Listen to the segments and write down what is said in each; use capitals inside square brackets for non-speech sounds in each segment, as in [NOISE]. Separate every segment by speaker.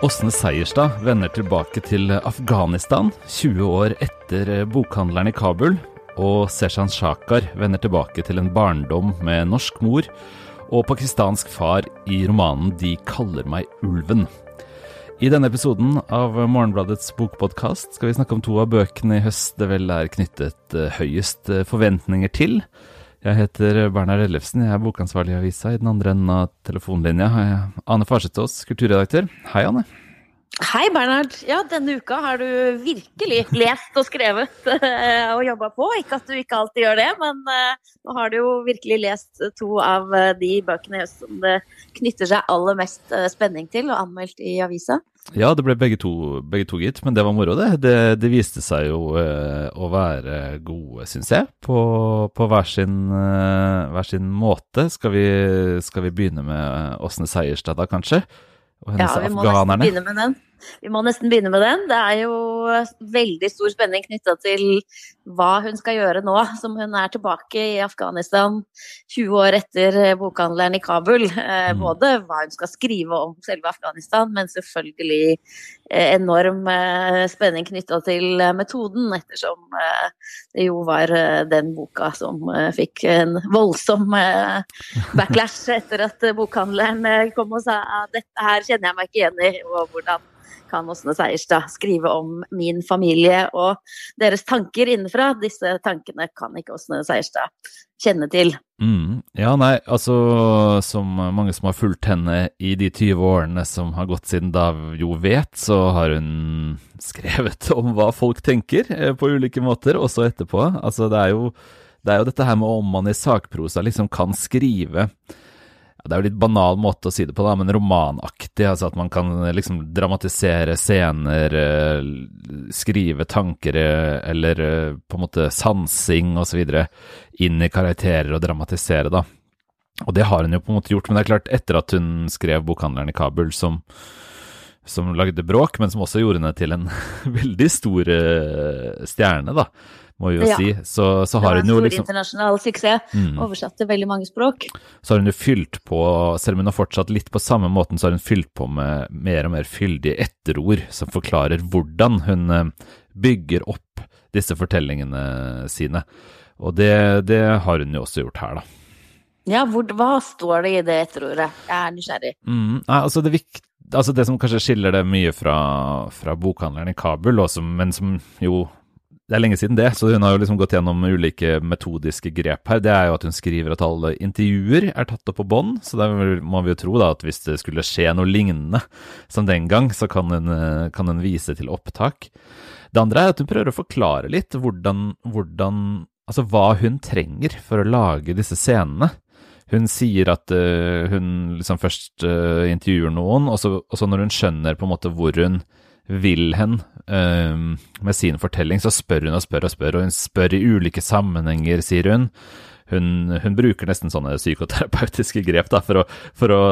Speaker 1: Åsne Seierstad vender tilbake til Afghanistan 20 år etter bokhandleren i Kabul. Og Seshan Shakar vender tilbake til en barndom med norsk mor og pakistansk far i romanen De kaller meg ulven. I denne episoden av Morgenbladets bokpodkast skal vi snakke om to av bøkene i høst det vel er knyttet eh, høyest eh, forventninger til. Jeg heter Bernhard Ellefsen, jeg er bokansvarlig i avisa. I den andre enden av telefonlinja har jeg Ane Farsetås, kulturredaktør. Hei, Ane.
Speaker 2: Hei, Bernhard. Ja, denne uka har du virkelig lest og skrevet uh, [LAUGHS] og jobba på. Ikke at du ikke alltid gjør det, men uh, nå har du jo virkelig lest to av uh, de bøkene som det knytter seg aller mest spenning til, og anmeldt i avisa.
Speaker 1: Ja, det ble begge to, begge to gitt, men det var moro, det. Det, det viste seg jo eh, å være gode, syns jeg, på, på hver, sin, eh, hver, sin, måte. Skal vi, skal vi begynne med Åsne Seierstad da, kanskje?
Speaker 2: Og hennes ja, vi må afghanerne? Begynne med den. Vi må nesten begynne med den. Det er jo veldig stor spenning knytta til hva hun skal gjøre nå som hun er tilbake i Afghanistan 20 år etter bokhandleren i Kabul. Eh, mm. Både hva hun skal skrive om selve Afghanistan, men selvfølgelig eh, enorm eh, spenning knytta til metoden, ettersom det jo var den boka som fikk en voldsom backlash [LAUGHS] etter at bokhandleren kom og sa at dette her kjenner jeg meg ikke igjen i, og hvordan kan Åsne Seierstad skrive om min familie og deres tanker innenfra. Disse tankene kan ikke Åsne Seierstad kjenne til.
Speaker 1: Mm. Ja, nei, altså som mange som har fulgt henne i de 20 årene som har gått siden da jo vet, så har hun skrevet om hva folk tenker eh, på ulike måter, også etterpå. Altså det er jo, det er jo dette her med om man i sakprosa liksom kan skrive det er jo litt banal måte å si det på, da, men romanaktig. altså At man kan liksom dramatisere scener, eh, skrive tanker eh, eller eh, på en måte sansing osv. inn i karakterer og dramatisere, da. Og det har hun jo på en måte gjort, men det er klart, etter at hun skrev 'Bokhandleren i Kabul', som, som lagde bråk, men som også gjorde henne til en [LAUGHS] veldig stor stjerne, da må vi jo ja. si. Så, så har hun jo liksom
Speaker 2: Stor internasjonal suksess. Mm. Oversatt til veldig mange språk.
Speaker 1: Så har hun jo fylt på, selv om hun har fortsatt litt på samme måten, så har hun fylt på med mer og mer fyldige etterord som forklarer hvordan hun eh, bygger opp disse fortellingene sine. Og det, det har hun jo også gjort her, da.
Speaker 2: Ja, hvor, hva står det i det etterordet? Jeg er nysgjerrig.
Speaker 1: Mm, altså det, altså det som kanskje skiller det mye fra, fra bokhandleren i Kabul, som, men som jo det er lenge siden det, så hun har jo liksom gått gjennom ulike metodiske grep her. Det er jo at hun skriver at alle intervjuer er tatt opp på bånd, så da må vi jo tro da at hvis det skulle skje noe lignende som den gang, så kan hun, kan hun vise til opptak. Det andre er at hun prøver å forklare litt hvordan, hvordan Altså hva hun trenger for å lage disse scenene. Hun sier at uh, hun liksom først uh, intervjuer noen, og så, og så når hun skjønner på en måte hvor hun vil hen uh, med sin fortelling, så spør hun og spør og spør, og hun spør i ulike sammenhenger, sier hun. Hun, hun bruker nesten sånne psykoterapeutiske grep da, for, å, for å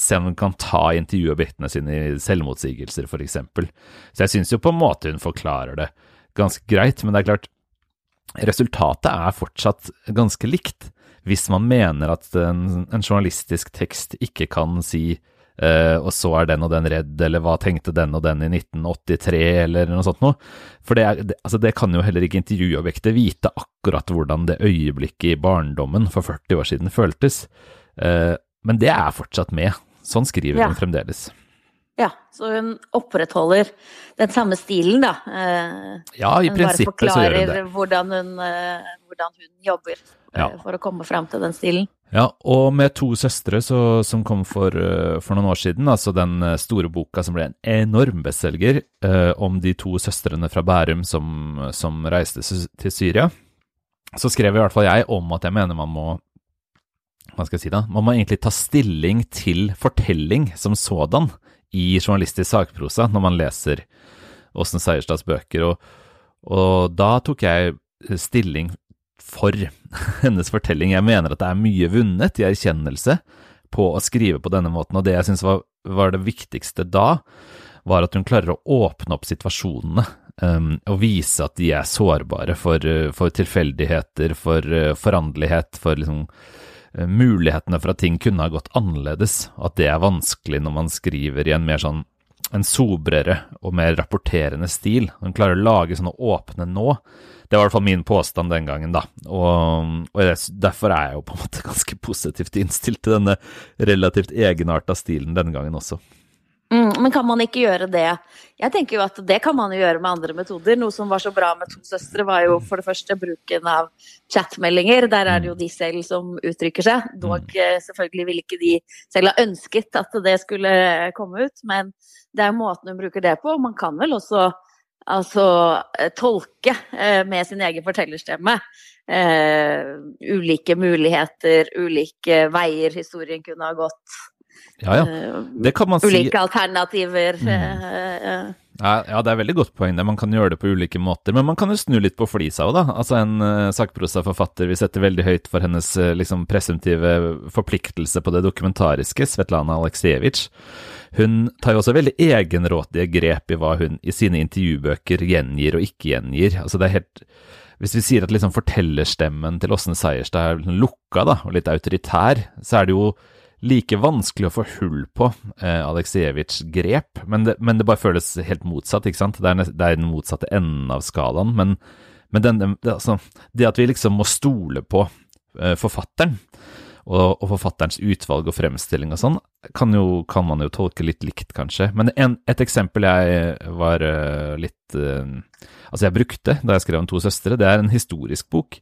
Speaker 1: se om hun kan ta intervjuobjektene sine i selvmotsigelser, f.eks. Så jeg syns jo på en måte hun forklarer det ganske greit, men det er klart, resultatet er fortsatt ganske likt. Hvis man mener at en, en journalistisk tekst ikke kan si Uh, og så er den og den redd, eller hva tenkte den og den i 1983, eller noe sånt noe. For det, er, det, altså det kan jo heller ikke intervjuobjektet vite akkurat hvordan det øyeblikket i barndommen for 40 år siden føltes. Uh, men det er fortsatt med. Sånn skriver ja. hun fremdeles.
Speaker 2: Ja, så hun opprettholder den samme stilen, da.
Speaker 1: Uh, ja, i prinsippet så gjør hun det.
Speaker 2: Hun Hvordan hun, hvordan hun jobber ja. for å komme fram til den stilen.
Speaker 1: Ja, og med to søstre så, som kom for, uh, for, noen år siden, altså den eh, store boka som ble en enorm bestselger eh, om de to søstrene fra Bærum som, som, reiste til Syria, så skrev i hvert fall jeg om at jeg mener man må hva skal jeg si da, man må egentlig ta stilling til fortelling som sådan i journalistisk sakprosa når man leser Åsne Seierstads bøker, og, og da tok jeg stilling for [LAUGHS] hennes fortelling. Jeg mener at det er mye vunnet i erkjennelse på å skrive på denne måten, og det jeg syns var, var, det viktigste da, var at hun klarer å åpne opp situasjonene um, og vise at de er sårbare for, for tilfeldigheter, for uh, foranderlighet, for liksom uh, mulighetene for at ting kunne ha gått annerledes, at det er vanskelig når man skriver i en mer sånn en sobrere og mer rapporterende stil. Hun klarer å lage sånne åpne nå. Det var i hvert fall min påstand den gangen, da. Og, og derfor er jeg jo på en måte [LAUGHS] ganske positivt innstilt til denne relativt egenarta stilen denne gangen også.
Speaker 2: Mm, men kan man ikke gjøre det? Jeg tenker jo at det kan man jo gjøre med andre metoder. Noe som var så bra med To søstre, var jo for det første bruken av chatmeldinger. Der er det jo de selv som uttrykker seg. Dog mm. eh, selvfølgelig ville ikke de selv ha ønsket at det skulle komme ut, men det er jo måten hun bruker det på. Man kan vel også altså eh, tolke eh, med sin egen fortellerstemme. Eh, ulike muligheter, ulike veier historien kunne ha gått.
Speaker 1: Ja, ja. Det kan man
Speaker 2: si. Ulike alternativer. Mm.
Speaker 1: Ja, ja, det er veldig godt poeng. det. Man kan gjøre det på ulike måter. Men man kan jo snu litt på flisa òg, da. Altså En uh, sakprosaforfatter vi setter veldig høyt for hennes uh, liksom presumptive forpliktelse på det dokumentariske, Svetlana Aleksejevitsj. Hun tar jo også veldig egenrådige grep i hva hun i sine intervjubøker gjengir og ikke gjengir. Altså det er helt hvis vi sier at liksom fortellerstemmen til Åsne Seierstad er lukka da, og litt autoritær, så er det jo like vanskelig å få hull på eh, Aleksejevitsjs grep, men det, men det, bare føles helt motsatt, ikke sant? Det er, det er den motsatte enden av skalaen. Men, men den, det, altså, det, at vi liksom må stole på eh, forfatteren, og, og, forfatterens utvalg og fremstilling og sånn, kan, jo, kan man jo tolke litt likt, kanskje. Men en, et eksempel jeg var uh, litt uh, Altså, jeg brukte da jeg skrev om To søstre, det er en historisk bok.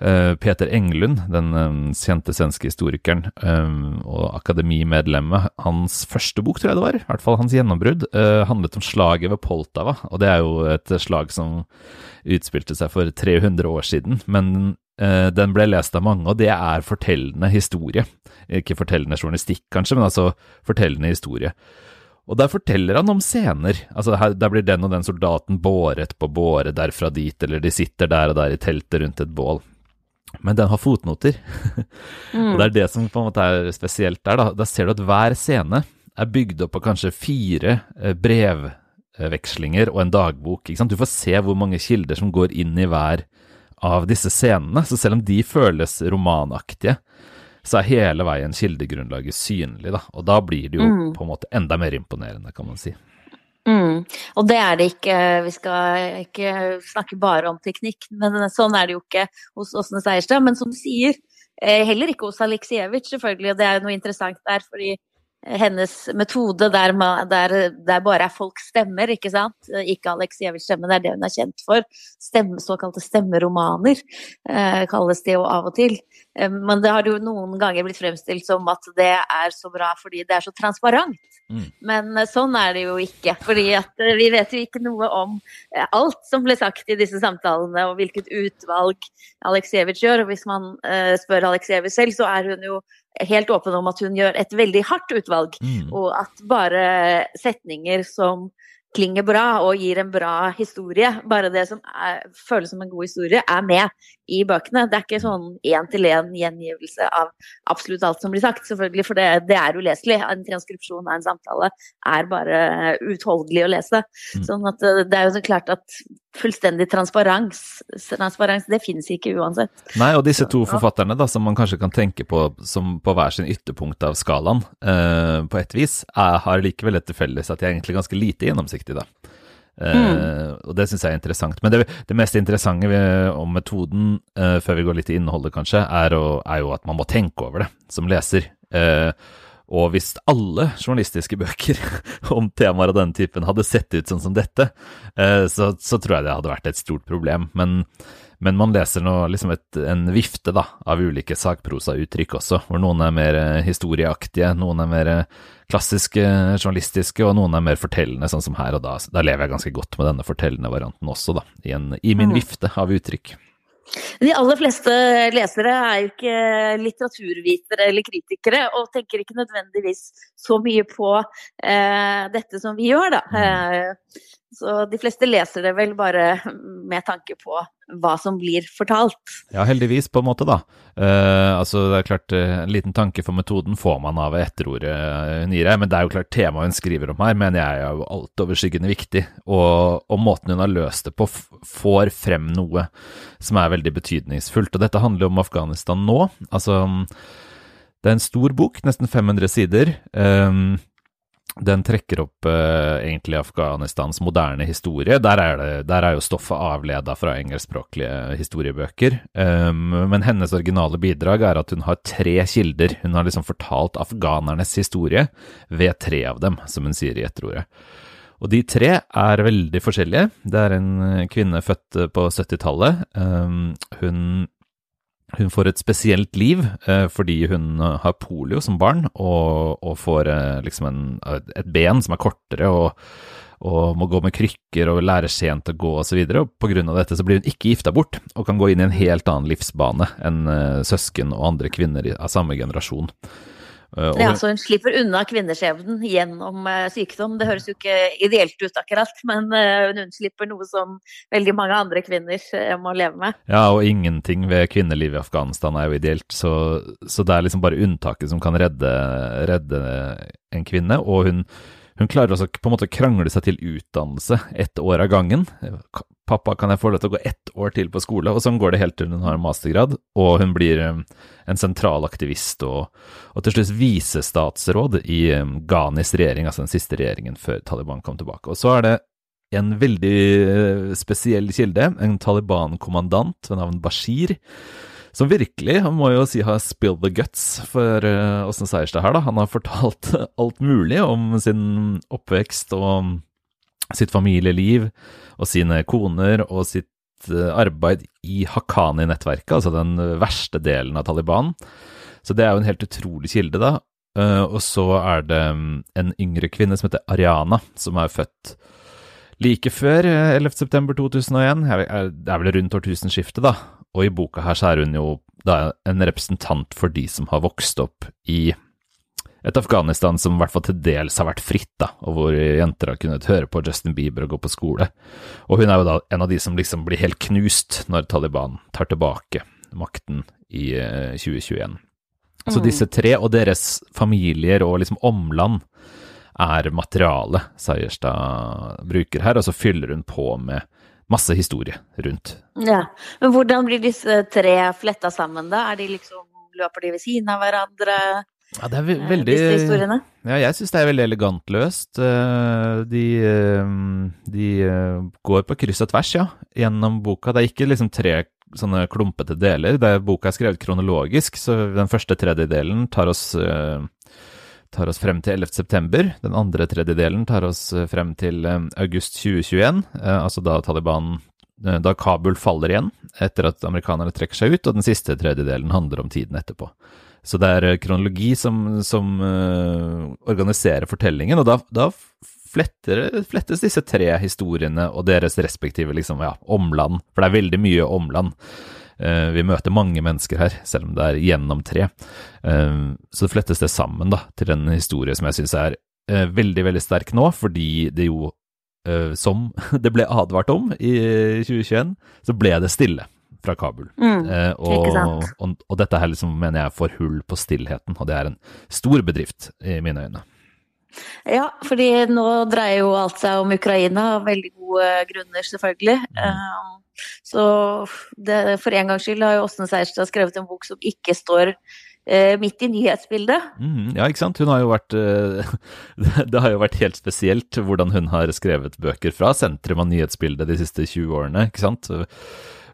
Speaker 1: Eh, Peter Englund, den um, kjente svenske historikeren um, og akademimedlemmet, hans første bok, tror jeg det var, i hvert fall hans gjennombrudd, handlet om slaget ved Poltava. Og det er jo et slag som utspilte seg for 300 år siden. Men den ble lest av mange, og det er fortellende historie. Ikke fortellende journalistikk, kanskje, men altså fortellende historie. Og der forteller han om scener. Altså her, Der blir den og den soldaten båret på båre derfra dit, eller de sitter der og der i teltet rundt et bål. Men den har fotnoter. [LAUGHS] Mm. og det er det som på en måte er spesielt der. Da, da ser du at hver scene er bygd opp av kanskje fire eh, brevvekslinger og en dagbok. Du får se hvor mange kilder som går inn i hver av disse scenene. Så selv om de føles romanaktige, så er hele veien kildegrunnlaget synlig. Da. Og da blir det jo mm. på en måte enda mer imponerende, kan man si.
Speaker 2: Mm. Og det er det ikke. Vi skal ikke snakke bare om teknikk, men sånn er det jo ikke hos Åsne Seierstad. Men som du sier, eh, heller ikke hos Aleksejevitsj, selvfølgelig. Og det er jo noe interessant der, fordi hennes metode der, der, der, bare er folks stemmer, ikke sant. Ikke Aleksejevitsjs stemme, det er det hun er kjent for. Stemme, såkalte stemmeromaner eh, kalles det jo av og til. Eh, men det har jo noen ganger blitt fremstilt som at det er så bra fordi det er så transparent. Mm. Men eh, sånn er det jo ikke. fordi eh, vi vet jo ikke noe om alt som ble sagt i disse samtalene, og hvilket utvalg Aleksejevitsj gjør. Og hvis man spør Aleksejevitsj selv, så er hun jo helt åpen om at hun gjør et veldig hardt utvalg. Mm. Og at bare setninger som klinger bra og gir en bra historie. Bare det som er, føles som en god historie, er med i bøkene. Det er ikke sånn én-til-én gjengivelse av absolutt alt som blir sagt, selvfølgelig, for det, det er uleselig. En transkripsjon av en samtale er bare utholdelig å lese. Mm. Sånn at eh, det er jo så klart at fullstendig transparens, transparens det finnes ikke uansett.
Speaker 1: Nei, og disse to forfatterne, da, som man kanskje kan tenke på som på hver sin ytterpunkt av skalaen, eh, på et vis, er, har likevel et til felles at de er egentlig ganske lite gjennomsiktige, da. Eh, mm. Og det syns jeg er interessant. Men det, det mest interessante ved, om metoden, eh, før vi går litt i innholdet, kanskje, er, å, er, jo at man må tenke over det som leser. Eh, og hvis alle journalistiske bøker [LAUGHS] om temaer av denne typen hadde sett ut sånn som dette, så, så tror jeg det hadde vært et stort problem. Men, men man leser nå liksom et, en vifte da, av ulike sakprosauttrykk også, hvor noen er mer eh, historieaktige, noen er mer eh, klassiske journalistiske, og noen er mer fortellende, sånn som her og da. Da lever jeg ganske godt med denne fortellende varianten også, da, i, en, i min mm. vifte av uttrykk.
Speaker 2: De aller fleste lesere er jo ikke litteraturvitere eller kritikere, og tenker ikke nødvendigvis så mye på eh, dette som vi gjør, da. Mm. Eh, så de fleste leser det vel bare med tanke på hva som blir fortalt.
Speaker 1: Ja, heldigvis, på en måte, da. Eh, altså, det er klart, uh, En liten tanke for metoden får man av etterordet hun gir her, men det er jo klart temaet hun skriver om her, mener jeg er jo altoverskyggende viktig. Og, og måten hun har løst det på, får frem noe som er veldig betydningsfullt. Og dette handler jo om Afghanistan nå. Altså, det er en stor bok, nesten 500 sider. Um, den trekker opp uh, egentlig Afghanistans moderne historie. Der er, det, der er jo stoffet avleda fra engelskspråklige historiebøker. Um, men hennes originale bidrag er at hun har tre kilder. Hun har liksom fortalt afghanernes historie ved tre av dem, som hun sier i etterordet. Og de tre er veldig forskjellige. Det er en kvinne født på 70-tallet. Um, hun hun får et spesielt liv eh, fordi hun har polio som barn, og, og får eh, liksom en, et ben som er kortere, og, og, må gå med krykker og lære sent å gå osv. På grunn av dette så blir hun ikke gifta bort, og kan gå inn i en helt annen livsbane enn eh, søsken og andre kvinner av samme generasjon.
Speaker 2: Uh, ja, Så hun slipper unna kvinneskjebnen gjennom uh, sykdom. Det høres jo ikke ideelt ut akkurat, [LAUGHS] men uh, hun slipper noe som veldig mange andre kvinner må leve med.
Speaker 1: Ja, og ingenting ved kvinnelivet i Afghanistan er jo ideelt, så, så, det er liksom bare unntaket som kan redde, redde en kvinne. Og hun, hun klarer også på en måte å krangle seg til utdannelse ett år av gangen. Pappa, kan jeg få lov til å gå ett år til på skole? Og sånn går det helt til hun har en mastergrad, og hun blir um, en sentral aktivist og, og til slutt visestatsråd i um, Ghanis regjering, altså den siste regjeringen før Taliban kom tilbake. Og så er det en veldig uh, spesiell kilde, en Taliban-kommandant ved navn Bashir, som virkelig, han må jo si, har spilled the guts for uh, Seierstad her, da. Han har fortalt [LAUGHS] alt mulig om sin oppvekst og sitt familieliv og sine koner og sitt eh, arbeid i Haqqani-nettverket, altså den verste delen av Taliban. Så det er jo en helt utrolig kilde, da. Eh, og så er det mm, en yngre kvinne som heter Ariana, som er født like før 11.9.2001. Eh, det er vel rundt årtusenskiftet, da. Og i boka her så er hun jo da en representant for de som har vokst opp i et Afghanistan som i hvert fall til dels har vært fritt, da, og hvor jenter har kunnet høre på Justin Bieber og gå på skole. Og hun er jo da en av de som liksom blir helt knust når Taliban tar tilbake makten i 2021. Eh, Så mm. disse tre og deres familier og liksom omland er materialet Seierstad bruker her, og så fyller hun på med masse historie rundt.
Speaker 2: Ja, Men hvordan blir disse tre fletta sammen, da? Er de liksom, løper de ved siden av hverandre?
Speaker 1: Ja, det er eh, veldig? Ja, jeg syns det er veldig elegant løst. Eh, de, eh, de går på kryss og tvers, ja, gjennom boka. Det er ikke liksom tre sånne klumpete deler. Det er, boka er skrevet kronologisk, så den første tredjedelen tar oss, tar oss frem til 11. september. Den andre tredjedelen tar oss frem til august 2021, altså da Taliban da Kabul faller igjen etter at amerikanerne trekker seg ut, og den siste tredjedelen handler om tiden etterpå. Så det er eh, kronologi som, som organiserer fortellingen, og da, da fletter, flettes disse tre historiene og deres respektive liksom, ja, omland, for det er veldig mye omland. Uh, vi møter mange mennesker her, selv om det er gjennom tre. Uh, så flettes det sammen da, til en historie som jeg syns er veldig, veldig sterk nå, fordi det jo, som [LAUGHS] det ble advart om i 2021, så ble det stille fra Kabul.
Speaker 2: Mm, eh,
Speaker 1: og, og, og, dette her liksom mener jeg får hull på stillheten, og det er en stor bedrift i mine øyne.
Speaker 2: Ja, fordi nå dreier jo alt seg om Ukraina, av veldig gode grunner selvfølgelig. Mm. Så det, for en gangs skyld har jo Åsne Seierstad skrevet en bok som ikke står eh, midt i nyhetsbildet.
Speaker 1: Mm, ja, ikke sant. Hun har jo vært eh, [LAUGHS] Det har jo vært helt spesielt hvordan hun har skrevet bøker fra sentrum av nyhetsbildet de siste 20 årene, ikke sant.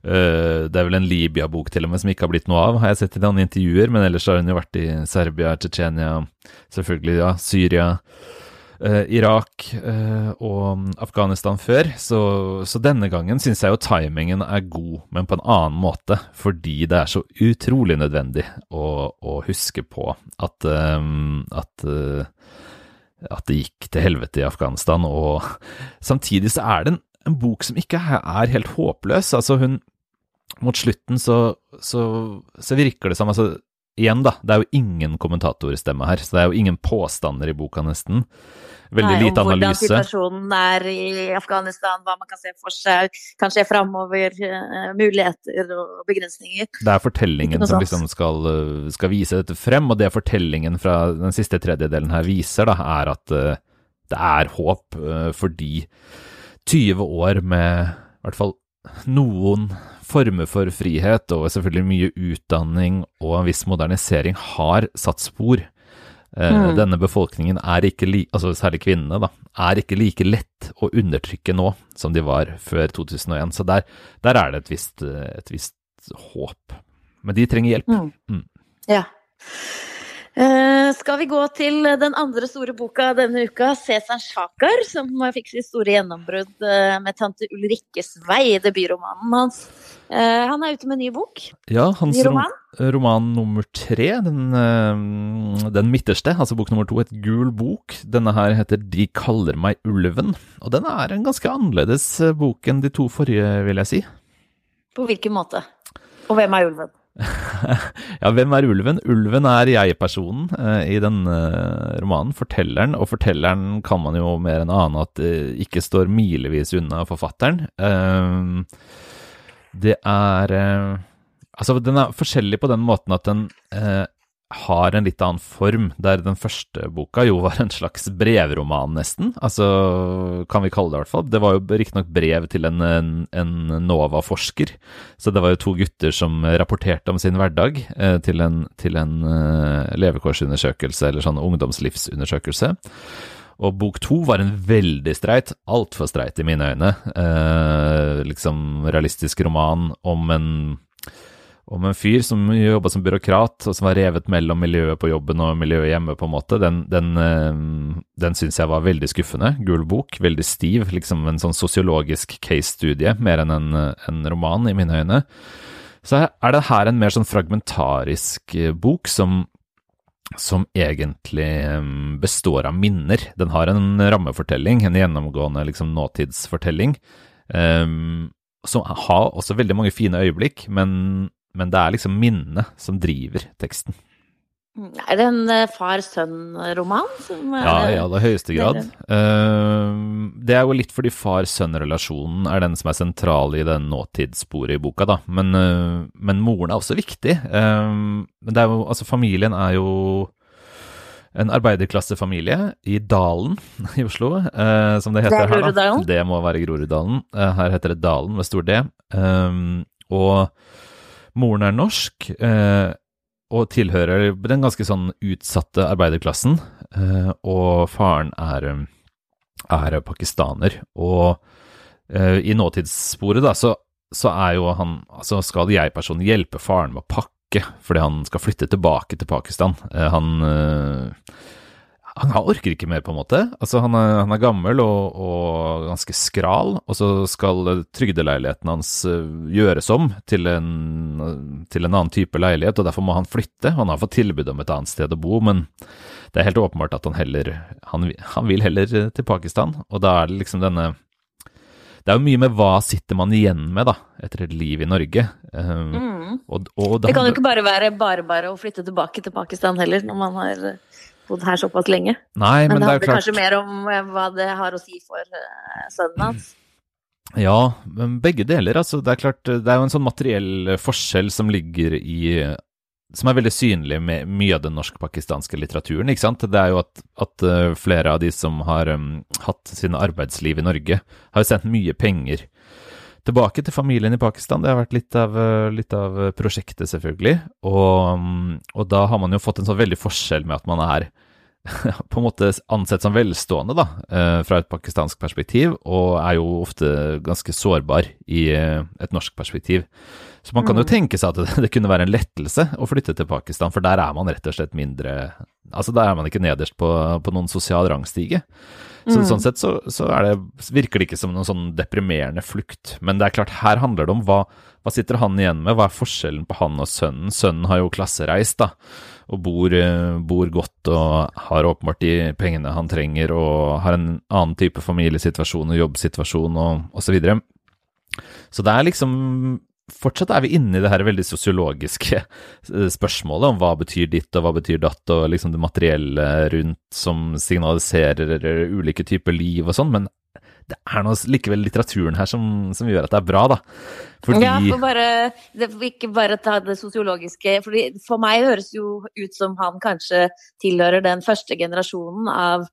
Speaker 1: Uh, det er vel en Libya-bok til og med som ikke har blitt noe av, har jeg sett i noen intervjuer. Men ellers har hun jo vært i Serbia, Tsjetsjenia, selvfølgelig ja, Syria, uh, Irak uh, og Afghanistan før. Så, så denne gangen syns jeg jo timingen er god, men på en annen måte. Fordi det er så utrolig nødvendig å, å huske på at, um, at at det gikk til helvete i Afghanistan, og samtidig så er det en, en bok som ikke er helt håpløs. Altså, hun, mot slutten så, så, så virker det som altså, Igjen, da, det er jo ingen kommentatorstemme her, så det er jo ingen påstander i boka, nesten. Veldig Nei, lite analyse. Hvordan
Speaker 2: situasjonen er i Afghanistan, hva man kan se for seg, kan skje framover, uh, muligheter og begrensninger.
Speaker 1: Det er fortellingen som liksom skal, eh, skal, vise dette frem, og det fortellingen fra den siste tredjedelen her viser, da, er at uh, det er håp, fordi 20 år med i hvert fall noen former for frihet, og selvfølgelig mye utdanning og en viss modernisering, har satt spor. Mm. Denne befolkningen er ikke li, altså særlig kvinnene, da, er ikke like lett å undertrykke nå som de var før 2001. Så der, der er det et visst, et visst, håp. Men de trenger hjelp. Mm.
Speaker 2: Mm. Ja. Uh, skal vi gå til den andre store boka denne uka, 'Cæsar Sjakar', som fikk sitt store gjennombrudd uh, med 'Tante Ulrikkes vei', debutromanen hans. Uh, han er ute med en ny bok.
Speaker 1: Ja, hans roman. roman nummer tre, den, den, midterste, altså bok nummer to, et gul bok. Denne her heter 'De kaller meg ulven', og den er en ganske annerledes bok enn de to forrige, vil jeg si.
Speaker 2: På hvilken måte? Og hvem er ulven? [LAUGHS]
Speaker 1: ja, hvem er ulven? Ulven er jeg-personen uh, i denne uh, romanen. Fortelleren. Og fortelleren kan man jo mer enn ane at det ikke står milevis unna forfatteren. Det er Altså, den er forskjellig på den måten at den har en litt annen form, der den første boka jo var en slags brevroman, nesten. Altså, kan vi kalle det i hvert fall. Det var jo riktignok brev til en, en, en NOVA-forsker. Så det var jo to gutter som rapporterte om sin hverdag eh, til en, til en eh, levekårsundersøkelse, eller sånn ungdomslivsundersøkelse. Og bok to var en veldig streit, altfor streit i mine øyne, eh, liksom realistisk roman om en om en fyr som jobba som byråkrat, og som var revet mellom miljøet på jobben og miljøet hjemme, på en måte, den, den, eh, den syns jeg var veldig skuffende. Gul bok, veldig stiv, liksom en sånn sosiologisk case-studie, mer enn en, en, roman, i mine øyne. Så er det her en mer sånn fragmentarisk eh, bok som, som egentlig eh, består av minner. Den har en rammefortelling, en gjennomgående liksom, nåtidsfortelling. Um, som har også veldig mange fine øyeblikk, men men det er liksom minnet som driver teksten.
Speaker 2: Er det en uh, far-sønn-roman?
Speaker 1: Ja, i aller høyeste grad. Uh, det er jo litt fordi far-sønn-relasjonen er den som er sentral i den nåtidssporet i boka, da. Men, men moren er også viktig. men det er jo, altså familien er jo en arbeiderklassefamilie i Dalen [LAUGHS] i Oslo, som det heter det her. da. Det må være Groruddalen. her heter det Dalen med stor D. og Moren er norsk eh, og tilhører den ganske sånn utsatte arbeiderklassen. Eh, og faren er, er pakistaner. Og eh, i nåtidssporet, da, så, så, er jo han Altså skal jeg-personen hjelpe faren med å pakke fordi han skal flytte tilbake til Pakistan. Eh, han eh, han orker ikke mer, på en måte. Altså, han er, han er gammel og, og, ganske skral, og så skal trygdeleiligheten hans uh, gjøres om til en, til en, annen type leilighet, og derfor må han flytte. Han har fått tilbud om et annet sted å bo, men det er helt åpenbart at han heller Han, han vil heller til Pakistan, og da er det liksom denne det er jo mye med hva sitter man igjen med da, etter et liv i Norge. Um,
Speaker 2: mm. og, og det, det kan jo ikke bare være bare bare å flytte tilbake til Pakistan heller, når man har bodd her såpass lenge.
Speaker 1: Nei, men, men det,
Speaker 2: handler klart... kanskje mer om eh, hva det har å si for uh, sønnen hans.
Speaker 1: Ja, men begge deler. Altså, det er klart, det er jo en sånn materiell forskjell som ligger i Som er veldig synlig med mye av den norsk-pakistanske litteraturen. ikke sant? Det er jo at, at flere av de som har um, hatt sine arbeidsliv i Norge, har jo sendt mye penger tilbake til familien i Pakistan. Det har vært litt av, litt av prosjektet, selvfølgelig. Og, mm, og, da har man jo fått en sånn veldig forskjell med at man er [LAUGHS] på en måte ansett som velstående da, eh, fra et pakistansk perspektiv, og er jo ofte ganske sårbar i eh, et norsk perspektiv. Så man kan jo mm. tenke seg at [LAUGHS] det, kunne være en lettelse å flytte til Pakistan, for der er man rett og slett mindre Altså, der er man ikke nederst på, på noen sosial rangstige. Så, mm. Sånn sett så, så det, virker det ikke som noen sånn deprimerende flukt. Men det er klart, her handler det om hva, hva sitter han igjen med? Hva er forskjellen på han og sønnen? Sønnen har jo klassereist, da, og bor, eh, bor godt og har åpenbart de pengene han trenger, og har en annen type familiesituasjon og jobbsituasjon og osv. Så, videre. så det er liksom fortsatt er vi inne i det her veldig sosiologiske eh, spørsmålet om hva betyr ditt og hva betyr datt, og liksom det materielle rundt som signaliserer ulike typer liv og sånn, men det er noe likevel litteraturen her som, som, gjør at det er bra, da.
Speaker 2: Fordi Ja, for bare, det, ikke bare ta det sosiologiske. Fordi for meg høres jo ut som han kanskje tilhører den første generasjonen av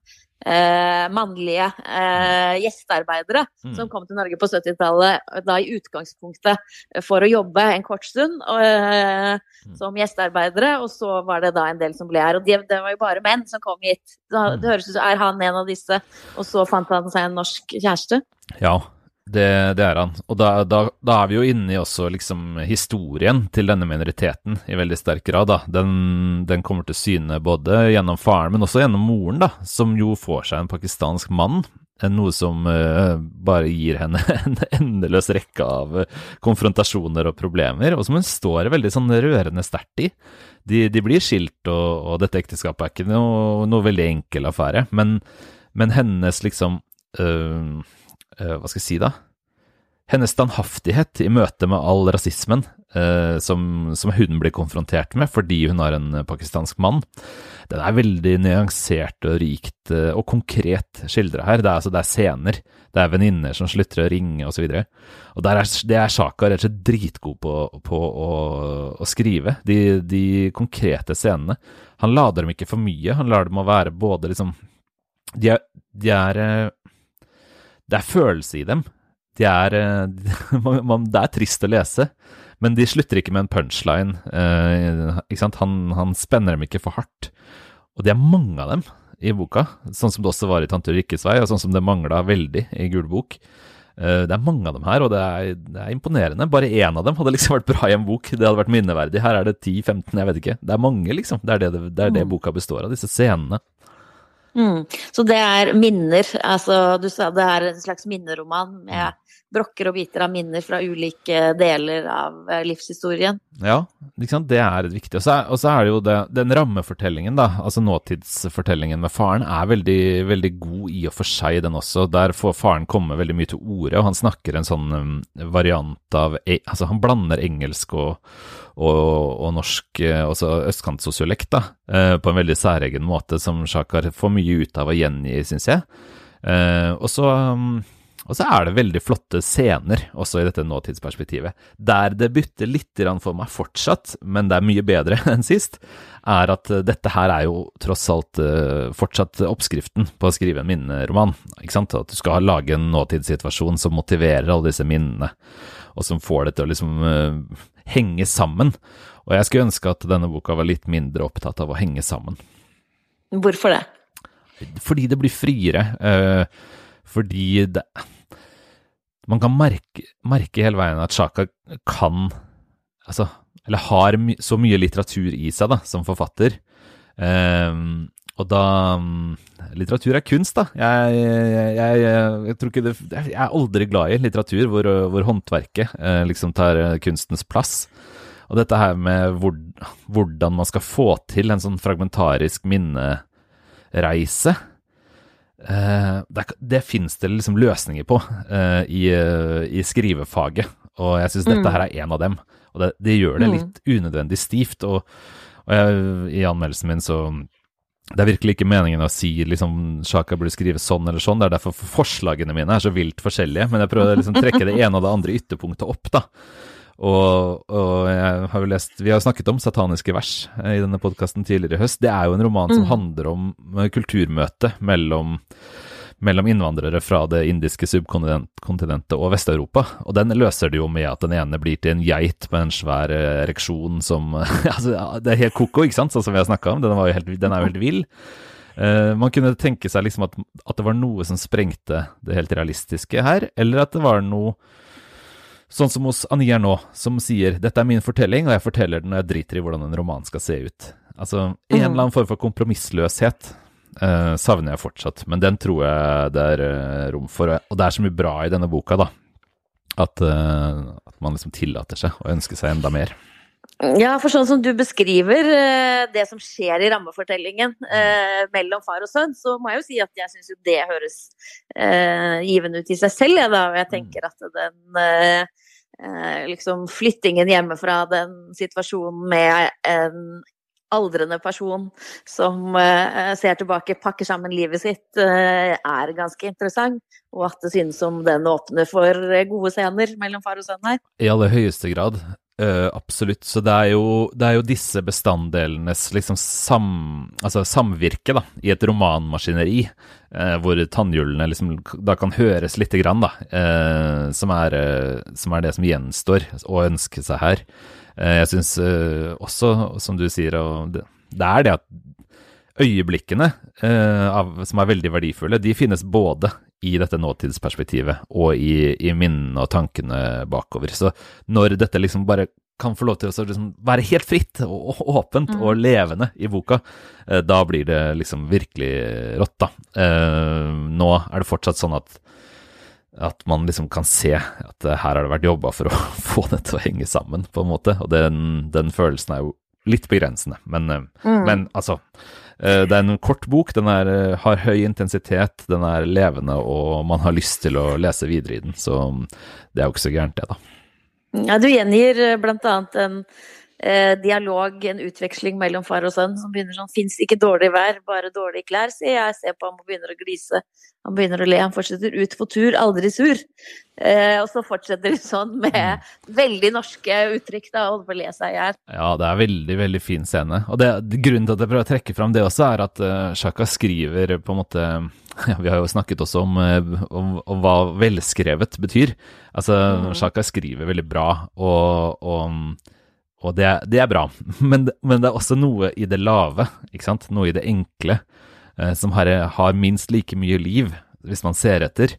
Speaker 2: eh, mannlige eh, gjestearbeidere mm. som kom til Norge på 70-tallet, da i utgangspunktet for å jobbe en kort stund eh, mm. som gjestearbeidere, og så var det da en del som ble her. Og det, det var jo bare menn som kom hit. Da, mm. det høres ut som er han en av disse, og så fant han seg en norsk kjæreste?
Speaker 1: Ja, det, det, er han. Og da, da, da, er vi jo inne i også liksom historien til denne minoriteten i veldig sterk grad. da. Den, den, kommer til syne både gjennom faren, men også gjennom moren, da, som jo får seg en pakistansk mann. Noe som uh, bare gir henne [LAUGHS] en endeløs rekke av uh, konfrontasjoner og problemer, og som hun står veldig sånn rørende sterkt i. De, de, blir skilt, og, og, dette ekteskapet er ikke noe, noe veldig enkel affære, men, men hennes liksom uh, Hva skal jeg si, da? Hennes standhaftighet i møte med all rasismen uh, som, som, hun blir konfrontert med fordi hun har en pakistansk mann, den er veldig nyansert og rikt og konkret skildra her. Det er, altså, det er scener, det er venninner som slutter å ringe osv. Det er Shaka rett og slett dritgod på, på å, å, skrive, de, de konkrete scenene. Han lader dem ikke for mye, han lar dem å være både liksom De er, de er det er følelse i dem. De er, eh, [LAUGHS] det er trist å lese, men de slutter ikke med en punchline. Eh, han, han, spenner dem ikke for hardt. Og det er mange av dem i boka, sånn som det også var i Tante Rikkes vei, og sånn som det mangla veldig i Gul bok. Eh, det er mange av dem her, og det er, det er imponerende. Bare én av dem hadde liksom vært bra i en bok. Det hadde vært minneverdig. Her er det 10-15, jeg vet ikke. Det er mange, liksom. Det er det, det, er det mm. boka består av, disse scenene.
Speaker 2: Mm. Så det er minner. Altså, du sa det er en slags minneroman med brokker og biter av minner fra ulike deler av eh, livshistorien.
Speaker 1: Ja, det er viktig. Og så er, og så er det jo det, den rammefortellingen, da, altså nåtidsfortellingen med faren, er veldig, veldig god i og for seg, den også. Der får faren komme veldig mye til orde, og han snakker en sånn um, variant av e, Altså, han blander engelsk og og, og norsk, eh, også østkantsosiolekt, da, eh, på en veldig særegen måte, som Sjakar får mye ut av å gjengi, syns jeg. Og så mm, og så er det veldig flotte scener også i dette nåtidsperspektivet. Der det bytter litt for meg fortsatt, men det er mye bedre [LAUGHS] enn sist, er at dette her er jo tross alt fortsatt oppskriften på å skrive en minneroman. Ikke sant? At du skal lage en nåtidssituasjon som motiverer alle disse minnene, og som får det til å liksom henge sammen. Og jeg skulle ønske at denne boka var litt mindre opptatt av å henge sammen.
Speaker 2: Hvorfor det?
Speaker 1: Fordi det blir friere. Øh, fordi det Man kan merke, merke hele veien at Sjaka kan Altså, eller har my, så mye litteratur i seg da, som forfatter. Um, og da Litteratur er kunst, da. Jeg, jeg, jeg, jeg, tror ikke det Jeg er aldri glad i litteratur hvor, hvor håndverket eh, liksom tar eh, kunstens plass. Og dette her med hvor, hvordan man skal få til en sånn fragmentarisk minnereise Det, det fins det liksom løsninger på eh, i, eh, i, skrivefaget, og jeg syns dette mm. her er en av dem. Og det, det gjør det mm. litt unødvendig stivt. Og, og i anmeldelsen min så det er virkelig ikke meningen å si liksom Sjaka burde skrive sånn eller sånn. Det er derfor forslagene mine er så vilt forskjellige. Men jeg prøver å liksom trekke det ene og det andre ytterpunktet opp, da. Og, og jeg har jo lest Vi har snakket om sataniske vers i denne podkasten tidligere i høst. Det er jo en roman som mm. handler om kulturmøte mellom mellom innvandrere fra det indiske subkontinentet og Vest-Europa. Og den løser det jo med at den ene blir til en geit med en svær ereksjon som [LAUGHS] altså, Det er helt ko-ko, ikke sant, sånn som vi har snakka om. Den, helt, den, er jo helt vill. Uh, man kunne tenke seg liksom at, at, det var noe som sprengte det helt realistiske her, eller at det var noe Sånn som hos Anier nå, som sier 'dette er min fortelling, og jeg forteller den, og jeg driter i hvordan en roman skal se ut'. Altså en mm. eller annen form for kompromissløshet uh, savner jeg fortsatt, men den tror jeg det er uh, rom for. Og det er så mye bra i denne boka, da, at, uh, at man liksom tillater seg å ønske seg enda mer.
Speaker 2: Ja, for sånn som du beskriver det som skjer i rammefortellingen eh, mellom far og sønn, så må jeg jo si at jeg syns jo det høres eh, givende ut i seg selv, ja, da. Og jeg tenker at den eh, liksom flyttingen hjemmefra, den situasjonen med en aldrende person som uh, ser tilbake, pakker sammen livet sitt, uh, er ganske interessant. Og at det synes som den åpner for gode scener mellom far og sønn her.
Speaker 1: I aller høyeste grad. Uh, absolutt. Så det er, jo, det er jo disse bestanddelenes liksom sam, altså samvirke da, i et romanmaskineri, uh, hvor tannhjulene liksom da kan høres lite grann, da, uh, som, er, som, er, det som gjenstår å ønske seg her. jeg syns også, som du sier, det, det, er det at øyeblikkene av, som er veldig verdifulle, de finnes både i dette nåtidsperspektivet og i, i minnene og tankene bakover. Så når dette liksom bare kan få lov til å liksom være helt fritt og, åpent mm. og levende i boka, eh, da blir det liksom virkelig rått, da. Eh, nå er det fortsatt sånn at, at man liksom kan se at her har det vært jobba for å [LAUGHS] få det til å henge sammen, på en måte. Og den, den følelsen er jo litt begrensende. Men, eh, mm. men altså Eh, det er en kort bok, den er, eh, har høy intensitet, den er levende, og man har lyst til å lese videre i den. Så det er jo ikke så gærent, det, da.
Speaker 2: Ja, du gjengir eh, blant annet en eh, dialog, en utveksling mellom far og sønn, som begynner sånn Fins ikke dårlig vær, bare dårlige klær, sier jeg. Ser på ham og begynner å glise. Han begynner å le. Han fortsetter ut på tur, aldri sur. Eh, og så fortsetter det sånn med mm. veldig norske uttrykk. da, holder på å le seg i hjel.
Speaker 1: Ja, det er veldig, veldig fin scene. Og det, grunnen til at jeg prøver å trekke fram det også, er at uh, Shaka skriver på en måte [LAUGHS] ja, Vi har jo snakket også om, eh, om, om hva velskrevet betyr. Altså, mm. Shaka skriver veldig bra, og, og og det, det, er bra, [LAUGHS] men, men, det er også noe i det lave, ikke sant? noe i det enkle, eh, som har, har, minst like mye liv, hvis man ser etter.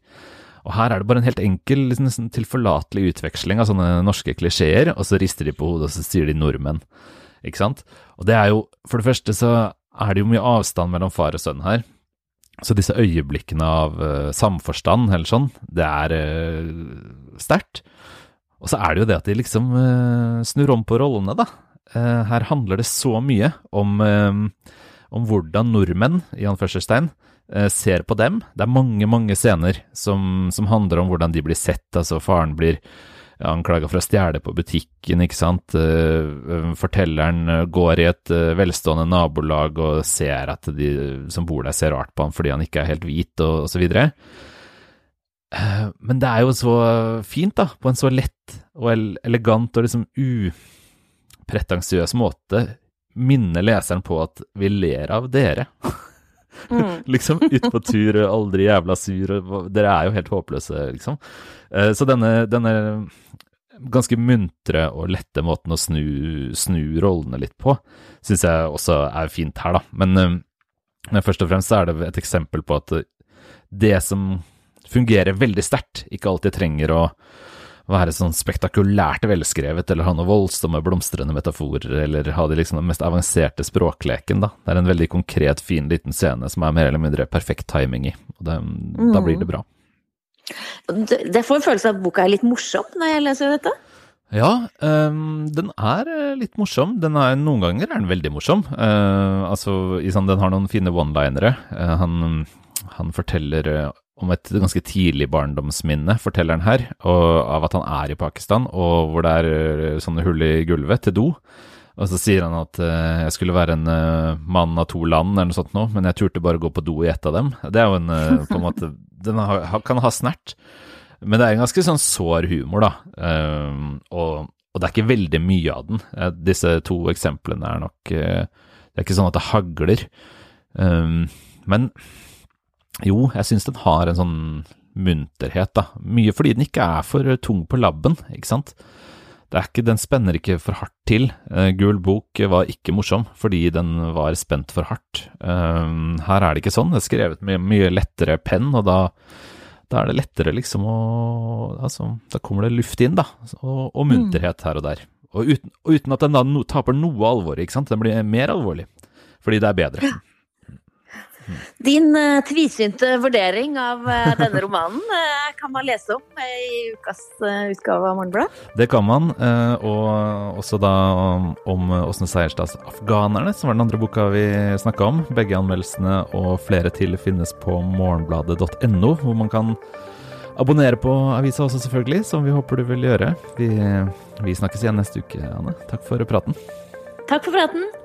Speaker 1: Og her er det bare en helt enkel, liksom, tilforlatelig utveksling av sånne norske klisjeer, og så rister de på hodet, og så sier de nordmenn. Ikke sant? Og det er jo, for det første så er det jo mye avstand mellom far og sønn her. Så disse øyeblikkene av uh, samforstand eller sånn, det er uh, sterkt. Og så er det jo det at de liksom uh, snur om på rollene, da. Uh, her handler det så mye om, uh, om hvordan nordmenn, i anførselstegn, ser på dem. Det er mange, mange scener som, som, handler om hvordan de blir sett. Altså, faren blir anklaga for å stjele på butikken, ikke sant. Fortelleren går i et velstående nabolag og ser at de som bor der, ser rart på ham fordi han ikke er helt hvit, og, og videre. Eh, men det er jo så fint, da, på en så lett og elegant og liksom upretensiøs måte minne leseren på at vi ler av dere. Mm. [LAUGHS] liksom ut på tur, aldri jævla sur, og dere er jo helt håpløse, liksom. Eh, så denne, denne ganske muntre og lette måten å snu, snu rollene litt på, syns jeg også er fint her, da. Men, eh, men først og fremst er det et eksempel på at det som fungerer veldig sterkt. Ikke alltid trenger å være sånn spektakulært velskrevet eller ha noe voldsomme blomstrende metaforer eller ha de liksom den mest avanserte språkleken, da. Det er en veldig konkret, fin liten scene som er mer eller mindre perfekt timing i, og det, mm. da blir det bra.
Speaker 2: Det får en følelse av at boka er litt morsom når jeg leser dette?
Speaker 1: Ja, um, den er eh, litt morsom. Den er, noen ganger er den veldig morsom. Uh, altså, sånn, den har noen fine one-linere. Uh, han, han, forteller om et ganske tidlig barndomsminne, forteller han her, av at han er i Pakistan, og hvor det er eh, sånne hull i gulvet til do. Og så sier han at uh, jeg skulle være en uh, mann av to land, eller noe sånt noe, men jeg turte bare gå på do i ett av dem. Det er jo en uh, på en måte [LAUGHS] Den har, kan ha snert, men det er en ganske sånn sår humor, da. Og, og, det er ikke veldig mye av den. disse to eksemplene er nok Det er ikke sånn at det hagler. men jo, jeg syns den har en sånn munterhet, da. Mye fordi den ikke er for tung på labben, ikke sant. Det er ikke, den spenner ikke for hardt til. Uh, Gul bok var ikke morsom fordi den var spent for hardt. Uh, her er det ikke sånn. Det er skrevet med mye lettere penn, og da, da er det lettere liksom å Altså, da kommer det luft inn, da. Og, og munterhet her og der. Og uten, og uten at den da no, taper noe alvor, ikke sant. Den blir mer alvorlig fordi det er bedre.
Speaker 2: Din uh, tvisynte vurdering av uh, denne romanen uh, kan man lese om i ukas utgave av Morgenbladet?
Speaker 1: Det kan man, og også da om, Åsne Seierstads 'Afghanerne', som var den andre boka vi snakka om. Begge anmeldelsene og flere til finnes på morgenbladet.no, hvor man kan abonnere på avisa også, selvfølgelig, som vi håper du vil gjøre. Vi, vi snakkes igjen neste uke, Anne. Takk for praten.
Speaker 2: Takk for praten.